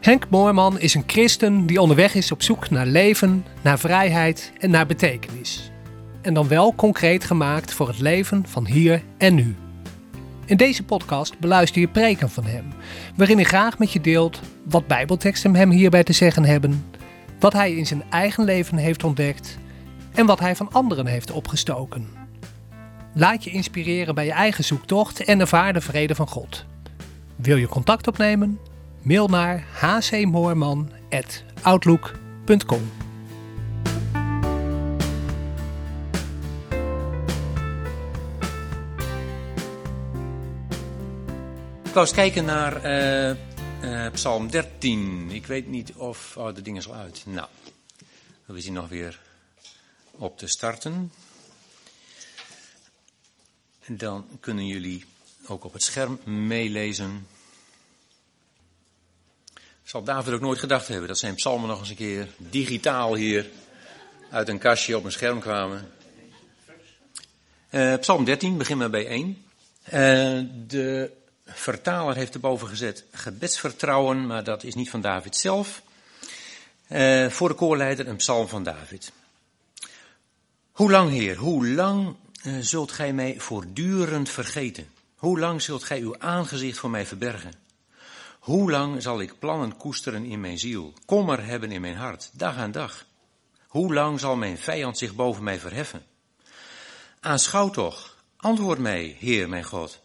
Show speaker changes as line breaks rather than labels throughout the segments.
Henk Moorman is een christen die onderweg is op zoek naar leven, naar vrijheid en naar betekenis. En dan wel concreet gemaakt voor het leven van hier en nu. In deze podcast beluister je preken van hem, waarin hij graag met je deelt wat Bijbelteksten hem hierbij te zeggen hebben, wat hij in zijn eigen leven heeft ontdekt en wat hij van anderen heeft opgestoken. Laat je inspireren bij je eigen zoektocht en ervaar de vrede van God. Wil je contact opnemen? Mail naar hcmoorman.outlook.com.
Ik eens kijken naar eh, eh, Psalm 13. Ik weet niet of. Oh, de ding is al uit. Nou, we zien nog weer op te starten. En dan kunnen jullie ook op het scherm meelezen. Zal David ook nooit gedacht hebben dat zijn psalmen nog eens een keer digitaal hier uit een kastje op een scherm kwamen. Uh, Psalm 13, begin maar bij 1. Uh, de vertaler heeft erboven gezet gebedsvertrouwen, maar dat is niet van David zelf. Uh, voor de koorleider een psalm van David. Hoe lang, Heer, hoe lang zult gij mij voortdurend vergeten? Hoe lang zult gij uw aangezicht voor mij verbergen? Hoe lang zal ik plannen koesteren in mijn ziel, kommer hebben in mijn hart, dag aan dag? Hoe lang zal mijn vijand zich boven mij verheffen? Aanschouw toch, antwoord mij, Heer mijn God.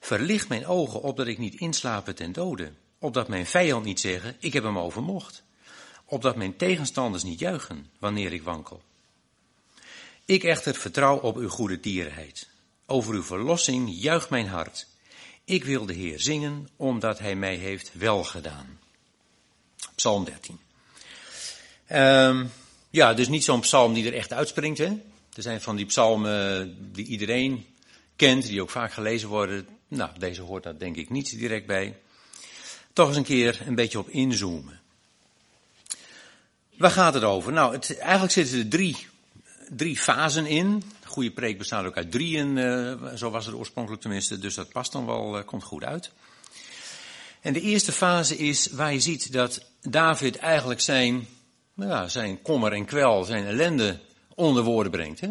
Verlicht mijn ogen, opdat ik niet inslapen ten dode, opdat mijn vijand niet zeggen, ik heb hem overmocht, opdat mijn tegenstanders niet juichen, wanneer ik wankel. Ik echter vertrouw op uw goede dierenheid. Over uw verlossing juicht mijn hart. Ik wil de Heer zingen, omdat Hij mij heeft welgedaan. Psalm 13. Um, ja, dus niet zo'n psalm die er echt uitspringt. Hè? Er zijn van die psalmen die iedereen kent, die ook vaak gelezen worden. Nou, deze hoort daar denk ik niet direct bij. Toch eens een keer een beetje op inzoomen. Waar gaat het over? Nou, het, eigenlijk zitten er drie, drie fasen in goede preek bestaat ook uit drieën, uh, zo was het oorspronkelijk tenminste, dus dat past dan wel, uh, komt goed uit. En de eerste fase is waar je ziet dat David eigenlijk zijn, nou, zijn kommer en kwel, zijn ellende onder woorden brengt. Hè?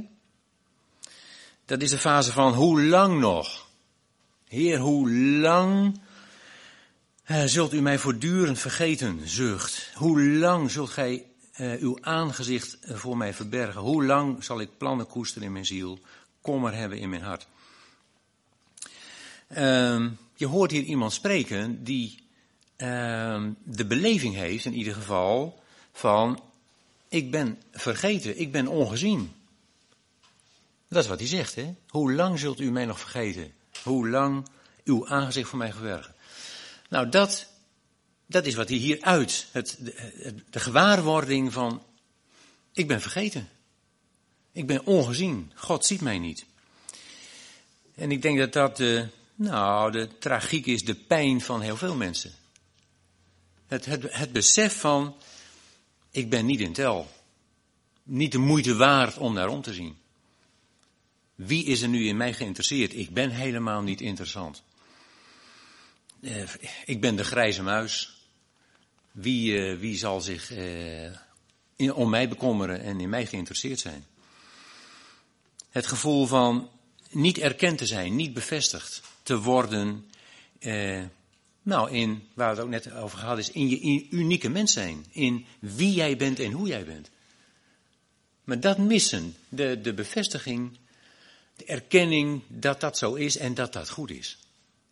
Dat is de fase van hoe lang nog? Heer, hoe lang uh, zult u mij voortdurend vergeten, zucht? Hoe lang zult gij uh, uw aangezicht voor mij verbergen? Hoe lang zal ik plannen koesteren in mijn ziel, kommer hebben in mijn hart? Uh, je hoort hier iemand spreken die uh, de beleving heeft, in ieder geval, van ik ben vergeten, ik ben ongezien. Dat is wat hij zegt, hè? Hoe lang zult u mij nog vergeten? Hoe lang uw aangezicht voor mij verbergen? Nou, dat dat is wat hij hier uit. Het, de, gewaarwording van, ik ben vergeten. Ik ben ongezien. God ziet mij niet. En ik denk dat dat de, nou, de tragiek is, de pijn van heel veel mensen. Het, het, het besef van, ik ben niet in tel. Niet de moeite waard om naar om te zien. Wie is er nu in mij geïnteresseerd? Ik ben helemaal niet interessant. Eh, ik ben de grijze muis. Wie, uh, wie zal zich in, om mij bekommeren en in mij geïnteresseerd zijn? Het gevoel van niet erkend te zijn, niet bevestigd te worden. Uh, nou, in, waar het ook net over gehad is, in je unieke mens zijn. In wie jij bent en hoe jij bent. Maar dat missen, de, de bevestiging, de erkenning dat dat zo is en dat dat goed is.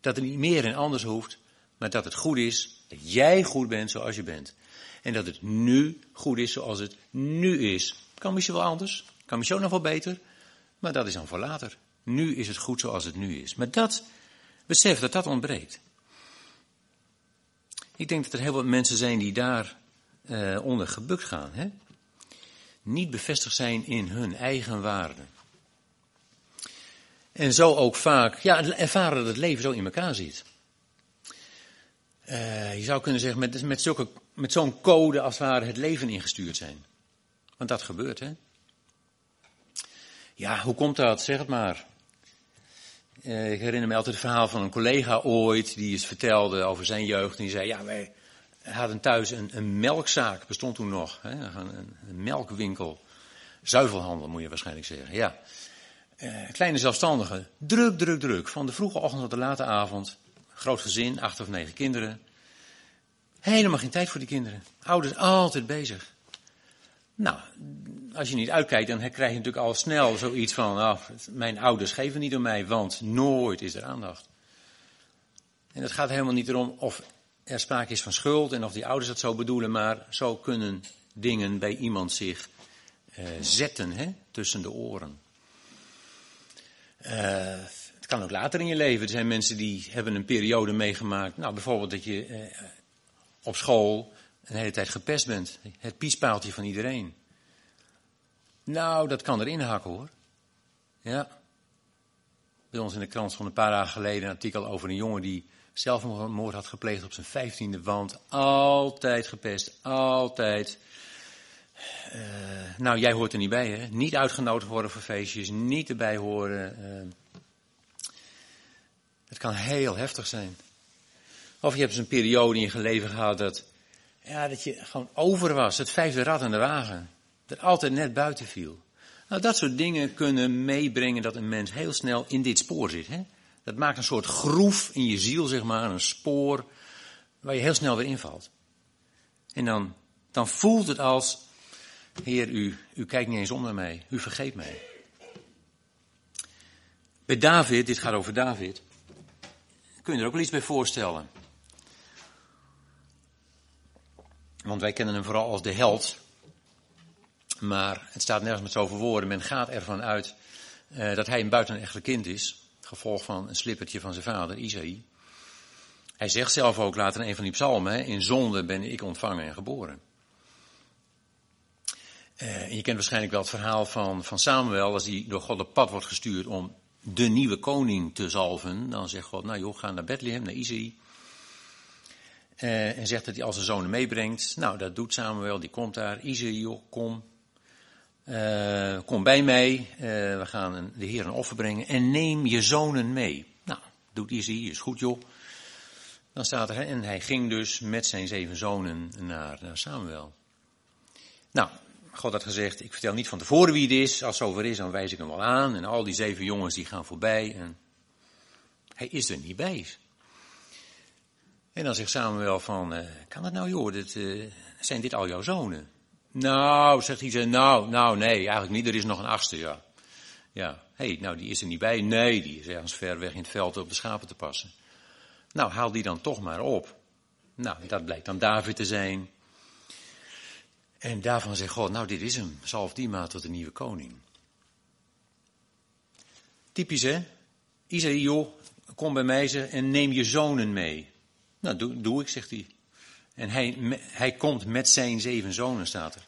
Dat er niet meer en anders hoeft, maar dat het goed is dat jij goed bent zoals je bent. En dat het nu goed is zoals het nu is. Kan misschien wel anders, kan misschien nog wel beter, maar dat is dan voor later. Nu is het goed zoals het nu is. Maar dat, besef dat dat ontbreekt. Ik denk dat er heel wat mensen zijn die daar uh, onder gebukt gaan. Hè? Niet bevestigd zijn in hun eigen waarde. En zo ook vaak, ja, ervaren dat het leven zo in elkaar zit. Uh, je zou kunnen zeggen, met, met, zulke, met zo'n code als het ware het leven ingestuurd zijn. Want dat gebeurt, hè? Ja, hoe komt dat? Zeg het maar. Uh, ik herinner me altijd het verhaal van een collega ooit, die eens vertelde over zijn jeugd. En die zei, ja, wij, hadden thuis een, een melkzaak, bestond toen nog. Hè? Een, een, melkwinkel. Zuivelhandel moet je waarschijnlijk zeggen, ja. Uh, kleine zelfstandigen. Druk, druk, druk. Van de vroege ochtend tot de late avond. Groot gezin, acht of negen kinderen. Helemaal geen tijd voor die kinderen. Ouders altijd bezig. Nou, als je niet uitkijkt, dan krijg je natuurlijk al snel zoiets van, oh, mijn ouders geven niet om mij, want nooit is er aandacht. En het gaat helemaal niet erom of er sprake is van schuld en of die ouders het zo bedoelen, maar zo kunnen dingen bij iemand zich uh, zetten hè, tussen de oren. Uh, het kan ook later in je leven. Er zijn mensen die hebben een periode meegemaakt, nou bijvoorbeeld dat je uh, op school een hele tijd gepest bent. Het piespaaltje van iedereen. Nou, dat kan erin hakken hoor. Ja. Bij ons in de krant stond een paar dagen geleden een artikel over een jongen die zelfmoord had gepleegd op zijn vijftiende wand. Altijd gepest, altijd. Uh, nou, jij hoort er niet bij, hè? Niet uitgenodigd worden voor feestjes, niet erbij horen. Uh, het kan heel heftig zijn. Of je hebt een periode in je leven gehad dat, ja, dat je gewoon over was, het vijfde rad aan de wagen. Dat altijd net buiten viel. Nou, dat soort dingen kunnen meebrengen dat een mens heel snel in dit spoor zit. Hè? Dat maakt een soort groef in je ziel, zeg maar, een spoor waar je heel snel weer invalt. En dan, dan voelt het als, Heer, u, u kijkt niet eens om naar mij, u vergeet mij. Bij David, dit gaat over David, kun je er ook wel iets bij voorstellen. Want wij kennen hem vooral als de held. Maar het staat nergens met zoveel woorden. Men gaat ervan uit uh, dat hij een buitenechtelijk kind is. Gevolg van een slippertje van zijn vader, Isaïe. Hij zegt zelf ook later in een van die psalmen, in zonde ben ik ontvangen en geboren. Uh, je kent waarschijnlijk wel het verhaal van, van Samuel, als hij door God op pad wordt gestuurd om de nieuwe koning te zalven. Dan zegt God, nou joh, ga naar Bethlehem, naar Isaïe. Uh, en zegt dat hij al zijn zonen meebrengt. Nou, dat doet Samuel, die komt daar. Isaïe, joh, kom. Uh, kom bij mij, uh, we gaan de Heer een offer brengen en neem je zonen mee. Nou, doet Isaïe, is goed joh. Dan staat er, en hij ging dus met zijn zeven zonen naar Samuel. Nou, God had gezegd, ik vertel niet van tevoren wie het is. Als het zover is, dan wijs ik hem wel aan. En al die zeven jongens die gaan voorbij. En hij is er niet bij. En dan zegt Samuel van, uh, kan het nou joh, dit, uh, zijn dit al jouw zonen? Nou, zegt hij, nou, nou nee, eigenlijk niet, er is nog een achtste, ja. Ja, hé, hey, nou die is er niet bij. Nee, die is ergens ver weg in het veld op de schapen te passen. Nou, haal die dan toch maar op. Nou, dat blijkt dan David te zijn. En daarvan zegt God, nou dit is hem, zalf die maar tot de nieuwe koning. Typisch hè, Isaïe, joh, kom bij mij en neem je zonen mee. Nou, doe, doe ik, zegt hij. En hij, hij komt met zijn zeven zonen, staat er.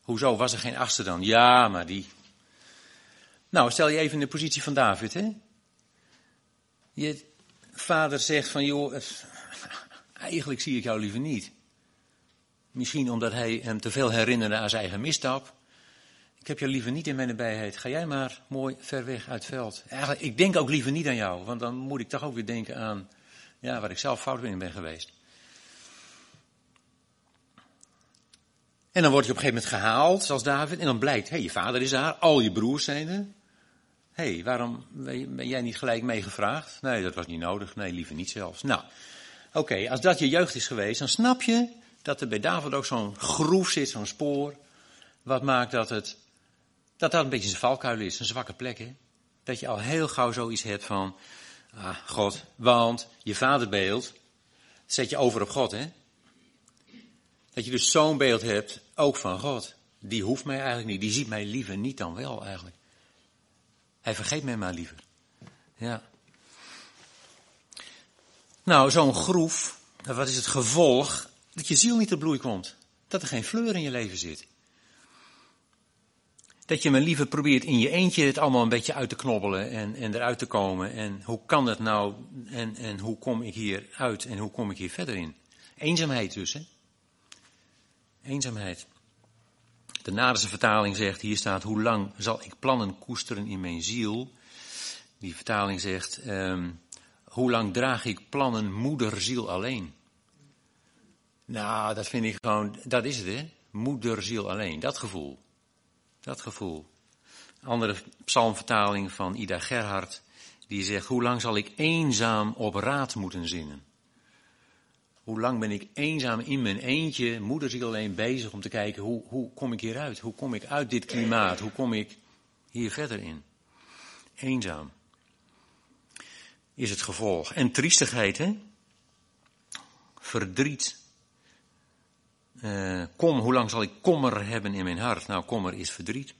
Hoezo, was er geen achtste dan? Ja, maar die. Nou, stel je even in de positie van David, hè. Je vader zegt van, joh, eigenlijk zie ik jou liever niet. Misschien omdat hij hem te veel herinnerde aan zijn eigen misstap. Ik heb jou liever niet in mijn nabijheid. Ga jij maar mooi ver weg uit het veld. Eigenlijk, ik denk ook liever niet aan jou, want dan moet ik toch ook weer denken aan ja, waar ik zelf fout in ben geweest. En dan word je op een gegeven moment gehaald, zoals David, en dan blijkt, hé, hey, je vader is daar, al je broers zijn er. Hé, hey, waarom ben jij niet gelijk meegevraagd? Nee, dat was niet nodig. Nee, liever niet zelfs. Nou, oké, als dat je jeugd is geweest, dan snap je dat er bij David ook zo'n groef zit, zo'n spoor. Wat maakt dat het, dat dat een beetje zijn valkuil is, een zwakke plek, hè? Dat je al heel gauw zoiets hebt van, ah, God, want je vaderbeeld zet je over op God, hè? Dat je dus zo'n beeld hebt, ook van God. Die hoeft mij eigenlijk niet. Die ziet mij liever niet dan wel eigenlijk. Hij vergeet mij maar liever. Ja. Nou, zo'n groef, wat is het gevolg? Dat je ziel niet te bloei komt. Dat er geen fleur in je leven zit. Dat je me liever probeert in je eentje het allemaal een beetje uit te knobbelen en, en eruit te komen. En hoe kan dat nou? En, en hoe kom ik hier uit en hoe kom ik hier verder in? Eenzaamheid dus, hè? Eenzaamheid. De Naderse vertaling zegt, hier staat, hoe lang zal ik plannen koesteren in mijn ziel? Die vertaling zegt, um, hoe lang draag ik plannen moederziel alleen? Nou, dat vind ik gewoon, dat is het hè. Moederziel alleen, dat gevoel. Dat gevoel. Andere psalmvertaling van Ida Gerhard, die zegt, hoe lang zal ik eenzaam op raad moeten zinnen? Hoe lang ben ik eenzaam in mijn eentje, moederziel alleen bezig om te kijken, hoe, hoe kom ik hieruit? Hoe kom ik uit dit klimaat? Hoe kom ik hier verder in? Eenzaam is het gevolg. En triestigheid, hè? Verdriet. Uh, kom, hoe lang zal ik kommer hebben in mijn hart? Nou, kommer is verdriet.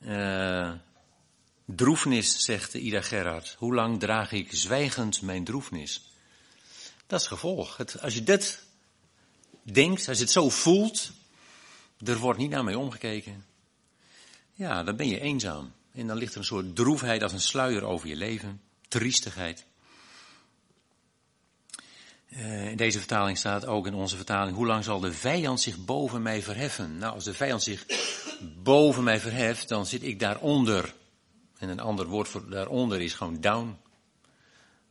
Uh, droefnis, zegt Ida Gerhard. Hoe lang draag ik zwijgend mijn droefnis? Dat is gevolg. Het, als je dit denkt, als je het zo voelt, er wordt niet naar mij omgekeken. Ja, dan ben je eenzaam. En dan ligt er een soort droefheid als een sluier over je leven. Triestigheid. Uh, in deze vertaling staat ook in onze vertaling, hoe lang zal de vijand zich boven mij verheffen? Nou, als de vijand zich boven mij verheft, dan zit ik daaronder. En een ander woord voor daaronder is gewoon down.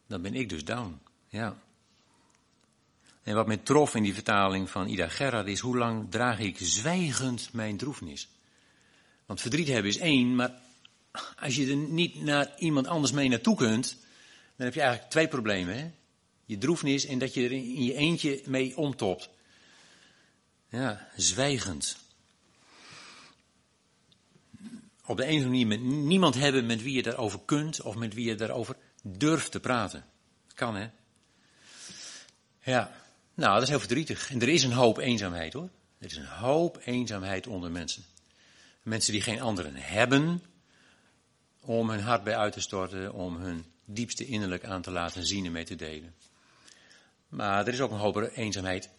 Dan ben ik dus down. Ja. En wat mij trof in die vertaling van Ida Gerard is, hoe lang draag ik zwijgend mijn droefnis? Want verdriet hebben is één, maar als je er niet naar iemand anders mee naartoe kunt, dan heb je eigenlijk twee problemen. Hè? Je droefnis en dat je er in je eentje mee omtopt. Ja, zwijgend. Op de een manier met niemand hebben met wie je daarover kunt of met wie je daarover durft te praten. Kan hè? Ja, nou dat is heel verdrietig. En er is een hoop eenzaamheid hoor. Er is een hoop eenzaamheid onder mensen. Mensen die geen anderen hebben om hun hart bij uit te storten, om hun diepste innerlijk aan te laten zien en mee te delen. Maar er is ook een hoop eenzaamheid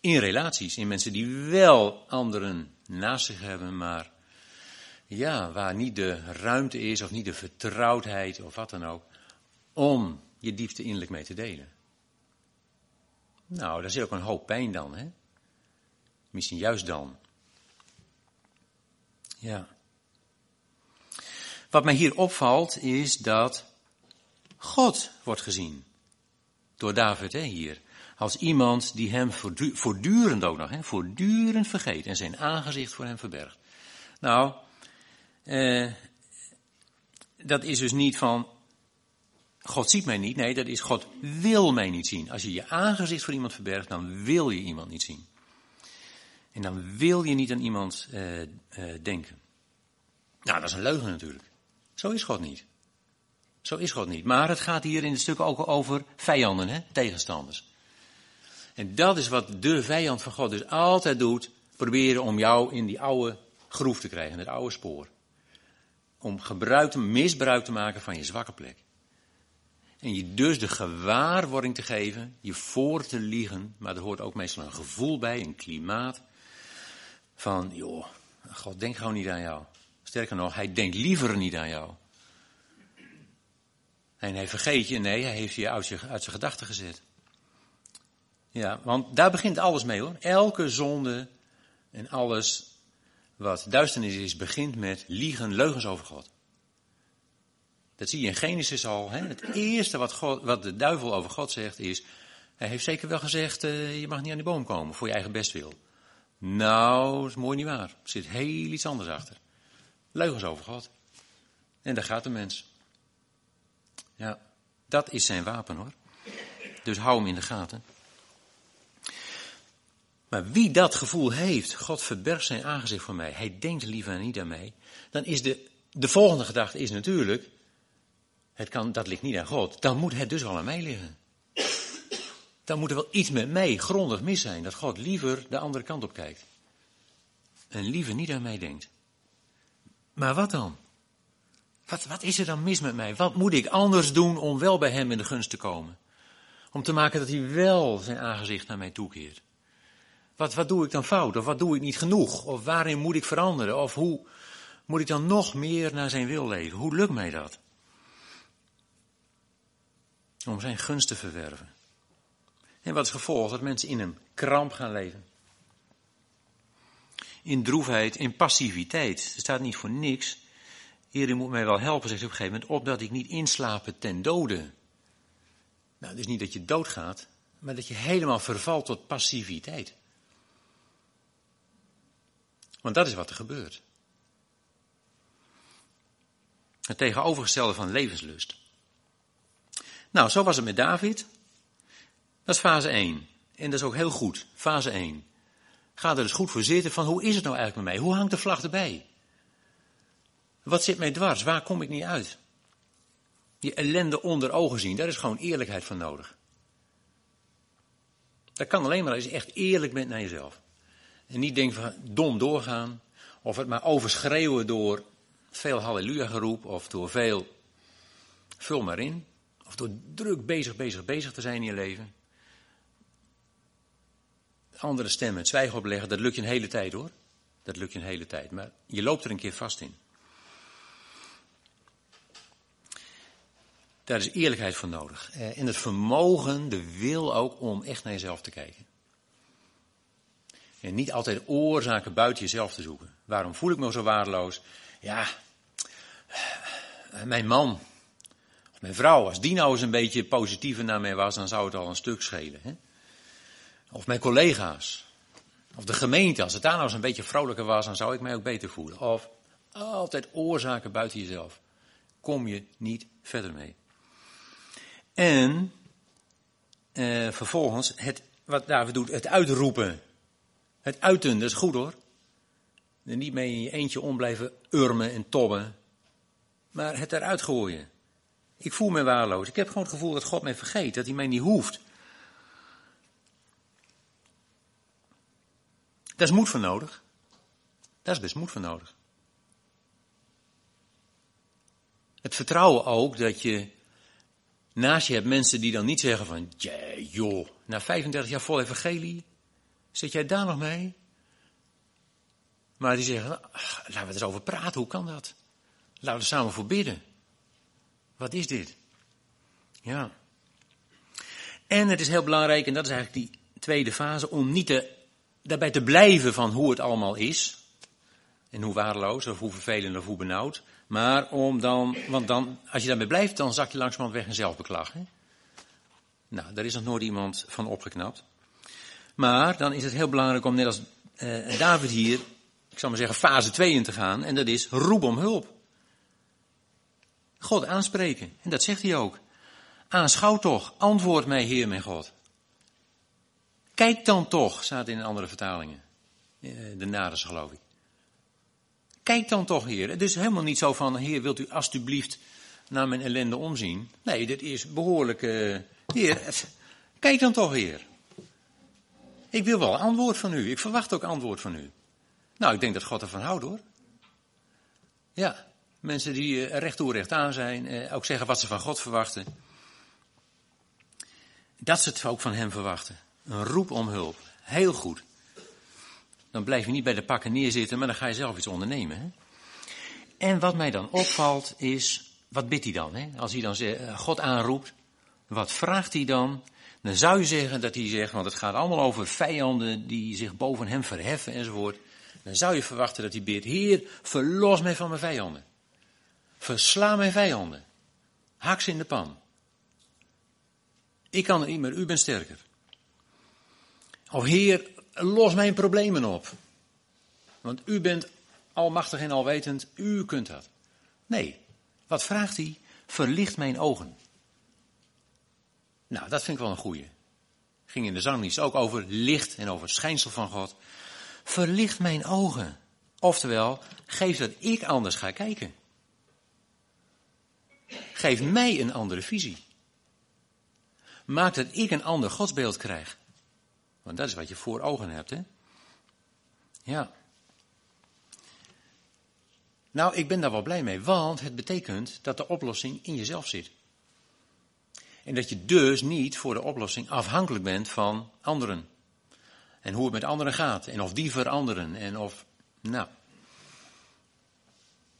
in relaties, in mensen die wel anderen naast zich hebben, maar ja, waar niet de ruimte is of niet de vertrouwdheid of wat dan ook, om je diepste innerlijk mee te delen. Nou, daar zit ook een hoop pijn dan, hè? Misschien juist dan. Ja. Wat mij hier opvalt is dat God wordt gezien. Door David hè, hier. Als iemand die hem voortdurend ook nog, hè, voortdurend vergeet en zijn aangezicht voor hem verbergt. Nou, eh, dat is dus niet van, God ziet mij niet. Nee, dat is God wil mij niet zien. Als je je aangezicht voor iemand verbergt, dan wil je iemand niet zien. En dan wil je niet aan iemand eh, eh, denken. Nou, dat is een leugen natuurlijk. Zo is God niet. Zo is God niet. Maar het gaat hier in het stuk ook over vijanden, hè? tegenstanders. En dat is wat de vijand van God dus altijd doet. Proberen om jou in die oude groef te krijgen, het oude spoor. Om gebruik, misbruik te maken van je zwakke plek. En je dus de gewaarwording te geven, je voor te liegen, maar er hoort ook meestal een gevoel bij, een klimaat. Van, joh, God denkt gewoon niet aan jou. Sterker nog, hij denkt liever niet aan jou. En hij vergeet je, nee, hij heeft je uit, uit zijn gedachten gezet. Ja, want daar begint alles mee hoor. Elke zonde en alles wat duisternis is, begint met liegen, leugens over God. Dat zie je in Genesis al. Hè? Het eerste wat, God, wat de duivel over God zegt is, hij heeft zeker wel gezegd, uh, je mag niet aan die boom komen voor je eigen bestwil. Nou, is mooi niet waar. Er zit heel iets anders achter. Leugens over God. En daar gaat de mens. Ja, dat is zijn wapen hoor. Dus hou hem in de gaten. Maar wie dat gevoel heeft, God verbergt zijn aangezicht voor mij, hij denkt liever niet aan mij, dan is de, de volgende gedachte is natuurlijk, het kan, dat ligt niet aan God, dan moet het dus wel aan mij liggen. Dan moet er wel iets met mij grondig mis zijn, dat God liever de andere kant op kijkt. En liever niet aan mij denkt. Maar wat dan? Wat, wat is er dan mis met mij? Wat moet ik anders doen om wel bij hem in de gunst te komen? Om te maken dat hij wel zijn aangezicht naar mij toekeert. Wat, wat doe ik dan fout? Of wat doe ik niet genoeg? Of waarin moet ik veranderen? Of hoe moet ik dan nog meer naar zijn wil leven? Hoe lukt mij dat? Om zijn gunst te verwerven. En wat is gevolg? Dat mensen in een kramp gaan leven. In droefheid, in passiviteit. Er staat niet voor niks Heer, moet mij wel helpen, zegt hij op een gegeven moment, opdat ik niet inslapen ten dode. Nou, is niet dat je doodgaat, maar dat je helemaal vervalt tot passiviteit. Want dat is wat er gebeurt. Het tegenovergestelde van levenslust. Nou, zo was het met David. Dat is fase 1. En dat is ook heel goed. Fase 1. Ga er dus goed voor zitten van hoe is het nou eigenlijk met mij? Hoe hangt de vlag erbij? Wat zit mij dwars? Waar kom ik niet uit? Die ellende onder ogen zien, daar is gewoon eerlijkheid van nodig. Dat kan alleen maar als je echt eerlijk bent naar jezelf. En niet denken van dom doorgaan. Of het maar overschreeuwen door veel halleluja geroep. Of door veel, vul maar in. Of door druk bezig, bezig, bezig te zijn in je leven. Andere stemmen, het zwijgen opleggen, dat lukt je een hele tijd hoor. Dat lukt je een hele tijd. Maar je loopt er een keer vast in. Daar is eerlijkheid voor nodig. En eh, het vermogen, de wil ook om echt naar jezelf te kijken. En niet altijd oorzaken buiten jezelf te zoeken. Waarom voel ik me zo waardeloos? Ja, mijn man, of mijn vrouw, als die nou eens een beetje positiever naar mij was, dan zou het al een stuk schelen. Hè? Of mijn collega's. Of de gemeente, als het daar nou eens een beetje vrolijker was, dan zou ik mij ook beter voelen. Of altijd oorzaken buiten jezelf. Kom je niet verder mee. En eh, vervolgens het, wat David doet, het uitroepen. Het uiten, dat is goed hoor. Niet mee in je eentje om blijven urmen en tobben. Maar het eruit gooien. Ik voel me waarloos. Ik heb gewoon het gevoel dat God mij vergeet, dat hij mij niet hoeft. Daar is moed voor nodig. Daar is best moed voor nodig. Het vertrouwen ook dat je naast je hebt mensen die dan niet zeggen van, ja, joh, na 35 jaar vol evangelie, zit jij daar nog mee? Maar die zeggen, laten we eens over praten, hoe kan dat? Laten we samen voor bidden. Wat is dit? Ja. En het is heel belangrijk, en dat is eigenlijk die tweede fase, om niet te, daarbij te blijven van hoe het allemaal is. En hoe waardeloos, of hoe vervelend, of hoe benauwd. Maar om dan, want dan, als je daarmee blijft, dan zak je langzamerhand weg in zelfbeklag. Nou, daar is nog nooit iemand van opgeknapt. Maar dan is het heel belangrijk om net als eh, David hier, ik zal maar zeggen, fase 2 in te gaan. En dat is roep om hulp. God aanspreken. En dat zegt hij ook. Aanschouw toch, antwoord mij, Heer mijn God. Kijk dan toch, staat in andere vertalingen. Eh, de Nares, geloof ik. Kijk dan toch, Heer. Het is helemaal niet zo van, Heer, wilt u alstublieft naar mijn ellende omzien? Nee, dit is behoorlijk, uh, Heer, kijk dan toch, Heer. Ik wil wel antwoord van u. Ik verwacht ook antwoord van u. Nou, ik denk dat God ervan houdt, hoor. Ja, mensen die uh, recht recht aan zijn, uh, ook zeggen wat ze van God verwachten. Dat ze het ook van hem verwachten. Een roep om hulp. Heel goed. Dan blijf je niet bij de pakken neerzitten, maar dan ga je zelf iets ondernemen. Hè? En wat mij dan opvalt is, wat bidt hij dan? Hè? Als hij dan eh, God aanroept, wat vraagt hij dan? Dan zou je zeggen dat hij zegt, want het gaat allemaal over vijanden die zich boven hem verheffen enzovoort. Dan zou je verwachten dat hij bidt, Heer, verlos mij van mijn vijanden. Versla mijn vijanden. Haak ze in de pan. Ik kan het niet meer, u bent sterker. Of Heer, los mijn problemen op. Want u bent almachtig en alwetend, u kunt dat. Nee, wat vraagt hij? Verlicht mijn ogen. Nou, dat vind ik wel een goeie. Ging in de zangdienst ook over licht en over schijnsel van God. Verlicht mijn ogen. Oftewel, geef dat ik anders ga kijken. Geef mij een andere visie. Maak dat ik een ander godsbeeld krijg. Want dat is wat je voor ogen hebt, hè? Ja. Nou, ik ben daar wel blij mee, want het betekent dat de oplossing in jezelf zit. En dat je dus niet voor de oplossing afhankelijk bent van anderen. En hoe het met anderen gaat. En of die veranderen. En of, nou.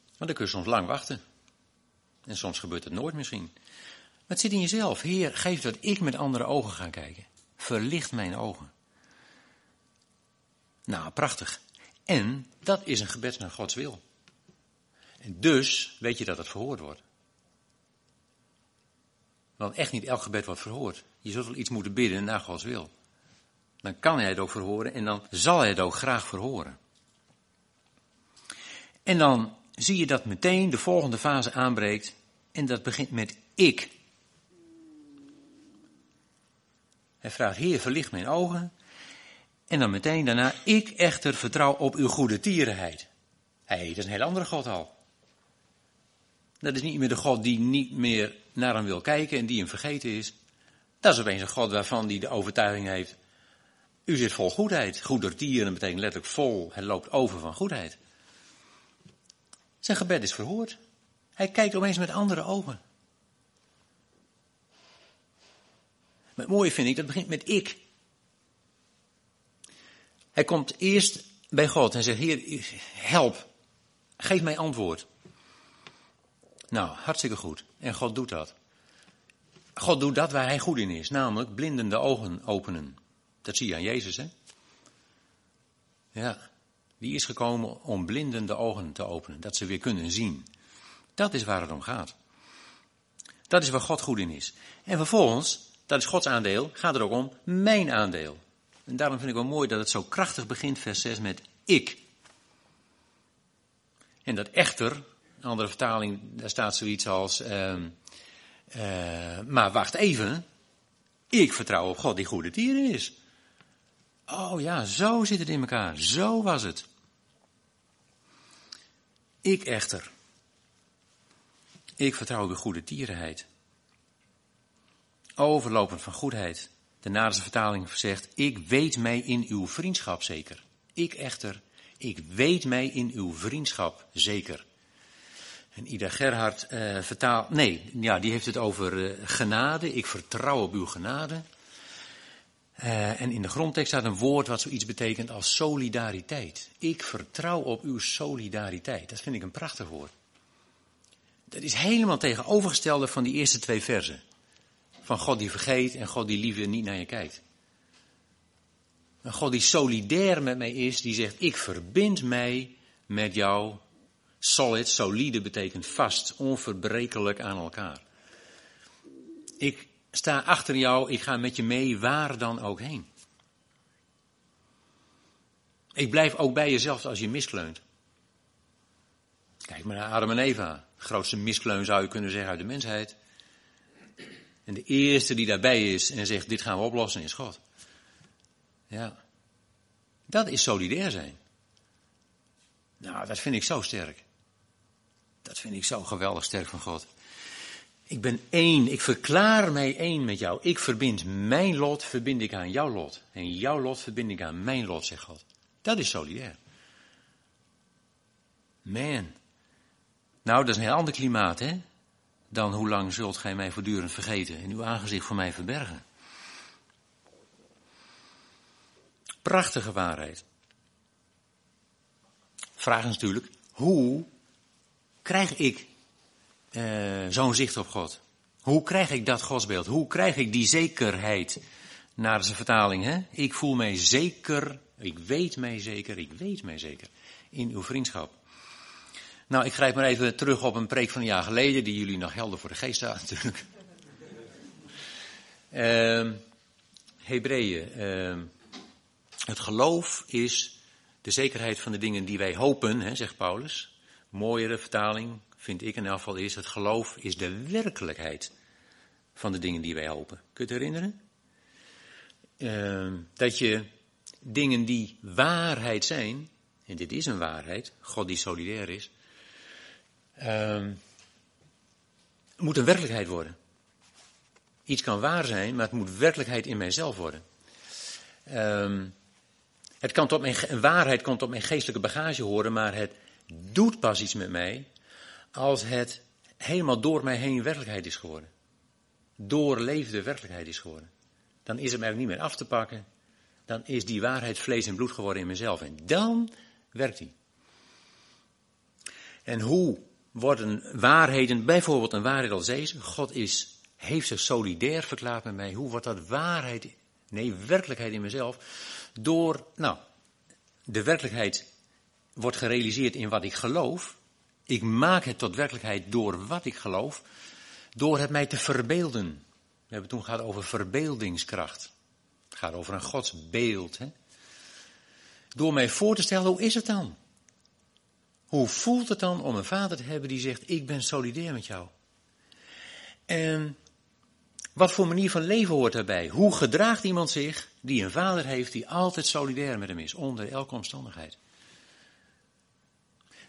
Want dan kun je soms lang wachten. En soms gebeurt het nooit misschien. Maar het zit in jezelf. Heer, geef dat ik met andere ogen ga kijken. Verlicht mijn ogen. Nou, prachtig. En dat is een gebed naar Gods wil. En dus weet je dat het verhoord wordt. Want echt niet elk gebed wordt verhoord. Je zult wel iets moeten bidden naar Gods wil. Dan kan hij het ook verhoren en dan zal hij het ook graag verhoren. En dan zie je dat meteen de volgende fase aanbreekt. En dat begint met ik. Hij vraagt, Heer, verlicht mijn ogen. En dan meteen daarna, ik echter vertrouw op uw goede tierenheid. Hé, hey, dat is een heel andere God al. Dat is niet meer de God die niet meer naar hem wil kijken en die hem vergeten is. Dat is opeens een God waarvan die de overtuiging heeft. U zit vol goedheid. Goedertieren betekent letterlijk vol. Het loopt over van goedheid. Zijn gebed is verhoord. Hij kijkt opeens met andere ogen. Maar het mooie vind ik, dat begint met ik. Hij komt eerst bij God en zegt, Heer, help. Geef mij antwoord. Nou, hartstikke goed. En God doet dat. God doet dat waar hij goed in is, namelijk blindende ogen openen. Dat zie je aan Jezus, hè? Ja, die is gekomen om blindende ogen te openen, dat ze weer kunnen zien. Dat is waar het om gaat. Dat is waar God goed in is. En vervolgens, dat is Gods aandeel, gaat er ook om mijn aandeel. En daarom vind ik wel mooi dat het zo krachtig begint, vers 6, met ik. En dat echter, een andere vertaling, daar staat zoiets als, uh, maar wacht even, ik vertrouw op God die goede dieren is. Oh ja, zo zit het in elkaar, zo was het. Ik echter, ik vertrouw de goede tierenheid. Overlopend van goedheid. De Naderse vertaling zegt, ik weet mij in uw vriendschap zeker. Ik echter, ik weet mij in uw vriendschap zeker. En Ida Gerhard uh, vertaalt, nee, ja, die heeft het over uh, genade. Ik vertrouw op uw genade. Uh, en in de grondtekst staat een woord wat zoiets betekent als solidariteit. Ik vertrouw op uw solidariteit. Dat vind ik een prachtig woord. Dat is helemaal tegenovergestelde van die eerste twee versen. Van God die vergeet en God die liever niet naar je kijkt. Een God die solidair met mij is, die zegt, ik verbind mij met jou. Solid, solide betekent vast, onverbrekelijk aan elkaar. Ik sta achter jou, ik ga met je mee, waar dan ook heen. Ik blijf ook bij jezelf als je miskleunt. Kijk maar naar Adam en Eva. grootste miskleun zou je kunnen zeggen uit de mensheid. En de eerste die daarbij is en zegt, dit gaan we oplossen, is God. Ja. Dat is solidair zijn. Nou, dat vind ik zo sterk. Dat vind ik zo geweldig sterk van God. Ik ben één, ik verklaar mij één met jou. Ik verbind mijn lot, verbind ik aan jouw lot. En jouw lot verbind ik aan mijn lot, zegt God. Dat is solidair. Man. Nou, dat is een heel ander klimaat, hè? Dan hoe lang zult gij mij voortdurend vergeten en uw aangezicht voor mij verbergen. Prachtige waarheid. Vraag is natuurlijk, hoe krijg ik uh, zo'n zicht op God? Hoe krijg ik dat godsbeeld? Hoe krijg ik die zekerheid? Naar zijn vertaling, hè? Ik voel mij zeker, ik weet mij zeker, ik weet mij zeker in uw vriendschap. Nou, ik grijp maar even terug op een preek van een jaar geleden, die jullie nog helder voor de geest staat natuurlijk. Uh, Hebreeën. Uh, het geloof is de zekerheid van de dingen die wij hopen, hè, zegt Paulus. Mooiere vertaling, vind ik in elk geval, is het geloof is de werkelijkheid van de dingen die wij hopen. Kun je het herinneren? Uh, dat je dingen die waarheid zijn, en dit is een waarheid, God die solidair is, uh, moet een werkelijkheid worden. Iets kan waar zijn, maar het moet werkelijkheid in mijzelf worden. Um, het kan tot mijn, een waarheid kan tot mijn geestelijke bagage horen, maar het doet pas iets met mij als het helemaal door mij heen werkelijkheid is geworden. Doorleefde werkelijkheid is geworden. Dan is het mij niet meer af te pakken. Dan is die waarheid vlees en bloed geworden in mezelf. En dan werkt die. En hoe worden waarheden, bijvoorbeeld een waarheid als deze, God is, heeft zich solidair verklaard met mij. Hoe wordt dat waarheid, nee, werkelijkheid in mezelf? Door, nou, de werkelijkheid wordt gerealiseerd in wat ik geloof. Ik maak het tot werkelijkheid door wat ik geloof. Door het mij te verbeelden. We hebben toen gehad over verbeeldingskracht. Het gaat over een godsbeeld. Hè? Door mij voor te stellen, hoe is het dan? Hoe voelt het dan om een vader te hebben die zegt, ik ben solidair met jou? En wat voor manier van leven hoort daarbij? Hoe gedraagt iemand zich die een vader heeft die altijd solidair met hem is, onder elke omstandigheid?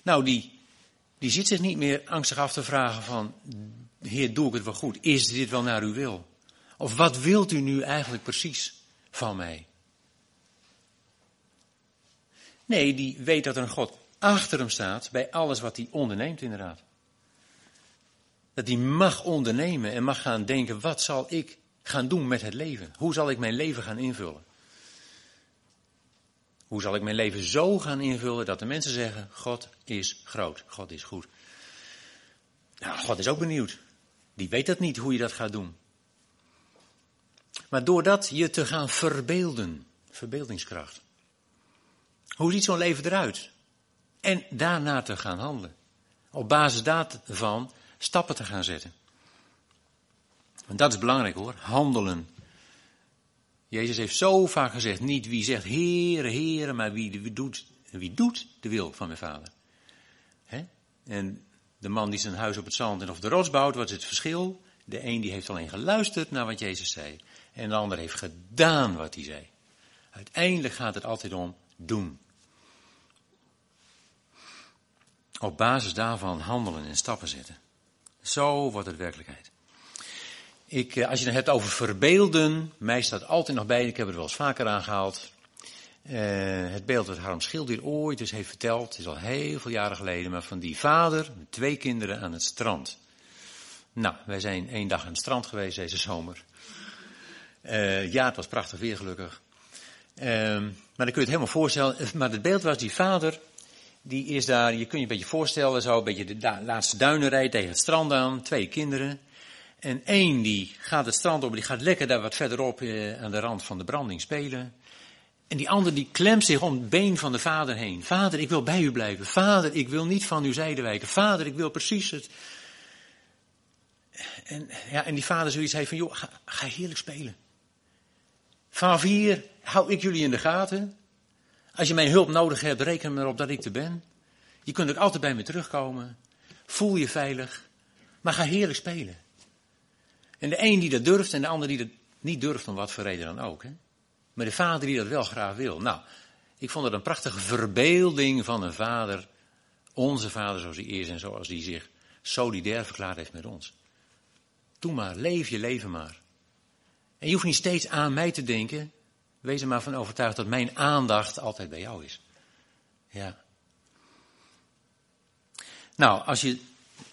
Nou, die, die zit zich niet meer angstig af te vragen van, Heer, doe ik het wel goed? Is dit wel naar uw wil? Of wat wilt u nu eigenlijk precies van mij? Nee, die weet dat er een God achter hem staat bij alles wat hij onderneemt inderdaad. Dat hij mag ondernemen en mag gaan denken, wat zal ik gaan doen met het leven? Hoe zal ik mijn leven gaan invullen? Hoe zal ik mijn leven zo gaan invullen dat de mensen zeggen, God is groot, God is goed. Nou, God is ook benieuwd. Die weet dat niet, hoe je dat gaat doen. Maar doordat je te gaan verbeelden, verbeeldingskracht. Hoe ziet zo'n leven eruit? En daarna te gaan handelen. Op basis daarvan stappen te gaan zetten. En dat is belangrijk hoor, handelen. Jezus heeft zo vaak gezegd, niet wie zegt Heere, Heere, maar wie, doet, wie doet de wil van mijn vader. En de man die zijn huis op het zand en of de rots bouwt, wat is het verschil? De een die heeft alleen geluisterd naar wat Jezus zei. En de ander heeft gedaan wat hij zei. Uiteindelijk gaat het altijd om doen. Op basis daarvan handelen en stappen zetten. Zo wordt het werkelijkheid. Ik, eh, als je het hebt over verbeelden, mij staat altijd nog bij, ik heb het wel eens vaker aangehaald. Uh, het beeld dat Harm Schilder ooit eens heeft verteld, is al heel veel jaren geleden, maar van die vader met twee kinderen aan het strand. Nou, wij zijn één dag aan het strand geweest deze zomer. Uh, ja, het was prachtig weer gelukkig. Uh, maar dan kun je het helemaal voorstellen. Maar het beeld was die vader die is daar, je kunt je een beetje voorstellen, zo een beetje de laatste duinenrij tegen het strand aan, twee kinderen. En één die gaat het strand op, die gaat lekker daar wat verderop eh, aan de rand van de branding spelen. En die ander die klemt zich om het been van de vader heen. Vader, ik wil bij u blijven. Vader, ik wil niet van uw zijde wijken. Vader, ik wil precies het. En, ja, en die vader zoiets heeft van, joh, ga, ga heerlijk spelen. Vanaf hier hou ik jullie in de gaten. Als je mijn hulp nodig hebt, reken erop dat ik er ben. Je kunt ook altijd bij me terugkomen. Voel je veilig. Maar ga heerlijk spelen. En de een die dat durft en de ander die dat niet durft, om wat voor reden dan ook. Hè? Maar de vader die dat wel graag wil. Nou, ik vond het een prachtige verbeelding van een vader. Onze vader zoals hij is en zoals hij zich solidair verklaard heeft met ons. Doe maar, leef je leven maar. En je hoeft niet steeds aan mij te denken. Wees er maar van overtuigd dat mijn aandacht altijd bij jou is. Ja. Nou, als, je,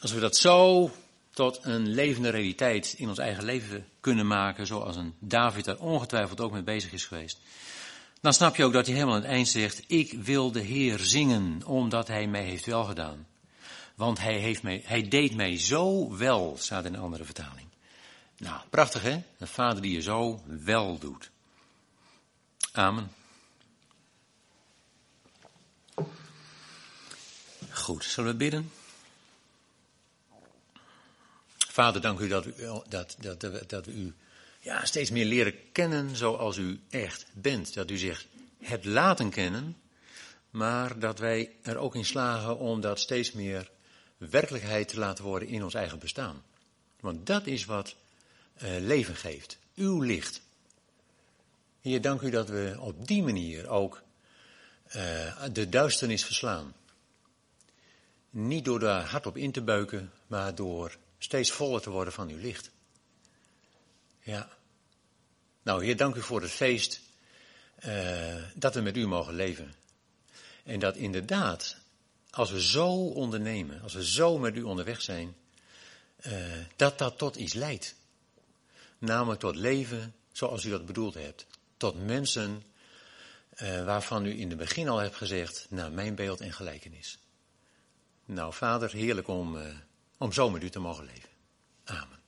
als we dat zo tot een levende realiteit in ons eigen leven kunnen maken, zoals een David daar ongetwijfeld ook mee bezig is geweest, dan snap je ook dat hij helemaal aan het eind zegt, ik wil de Heer zingen, omdat hij mij heeft welgedaan. Want hij, heeft mij, hij deed mij zo wel, staat in een andere vertaling. Nou, prachtig hè? Een vader die je zo wel doet. Amen. Goed, zullen we bidden? Vader, dank u dat, u, dat, dat, dat, dat we u ja, steeds meer leren kennen zoals u echt bent. Dat u zich hebt laten kennen, maar dat wij er ook in slagen om dat steeds meer werkelijkheid te laten worden in ons eigen bestaan. Want dat is wat uh, leven geeft. Uw licht. Heer, dank u dat we op die manier ook uh, de duisternis verslaan. Niet door daar hard op in te buiken, maar door steeds voller te worden van uw licht. Ja. Nou, Heer, dank u voor het feest uh, dat we met u mogen leven. En dat inderdaad, als we zo ondernemen, als we zo met u onderweg zijn, uh, dat dat tot iets leidt. Namelijk tot leven zoals u dat bedoeld hebt tot mensen uh, waarvan u in het begin al hebt gezegd, naar mijn beeld en gelijkenis. Nou, vader, heerlijk om, uh, om zo met u te mogen leven. Amen.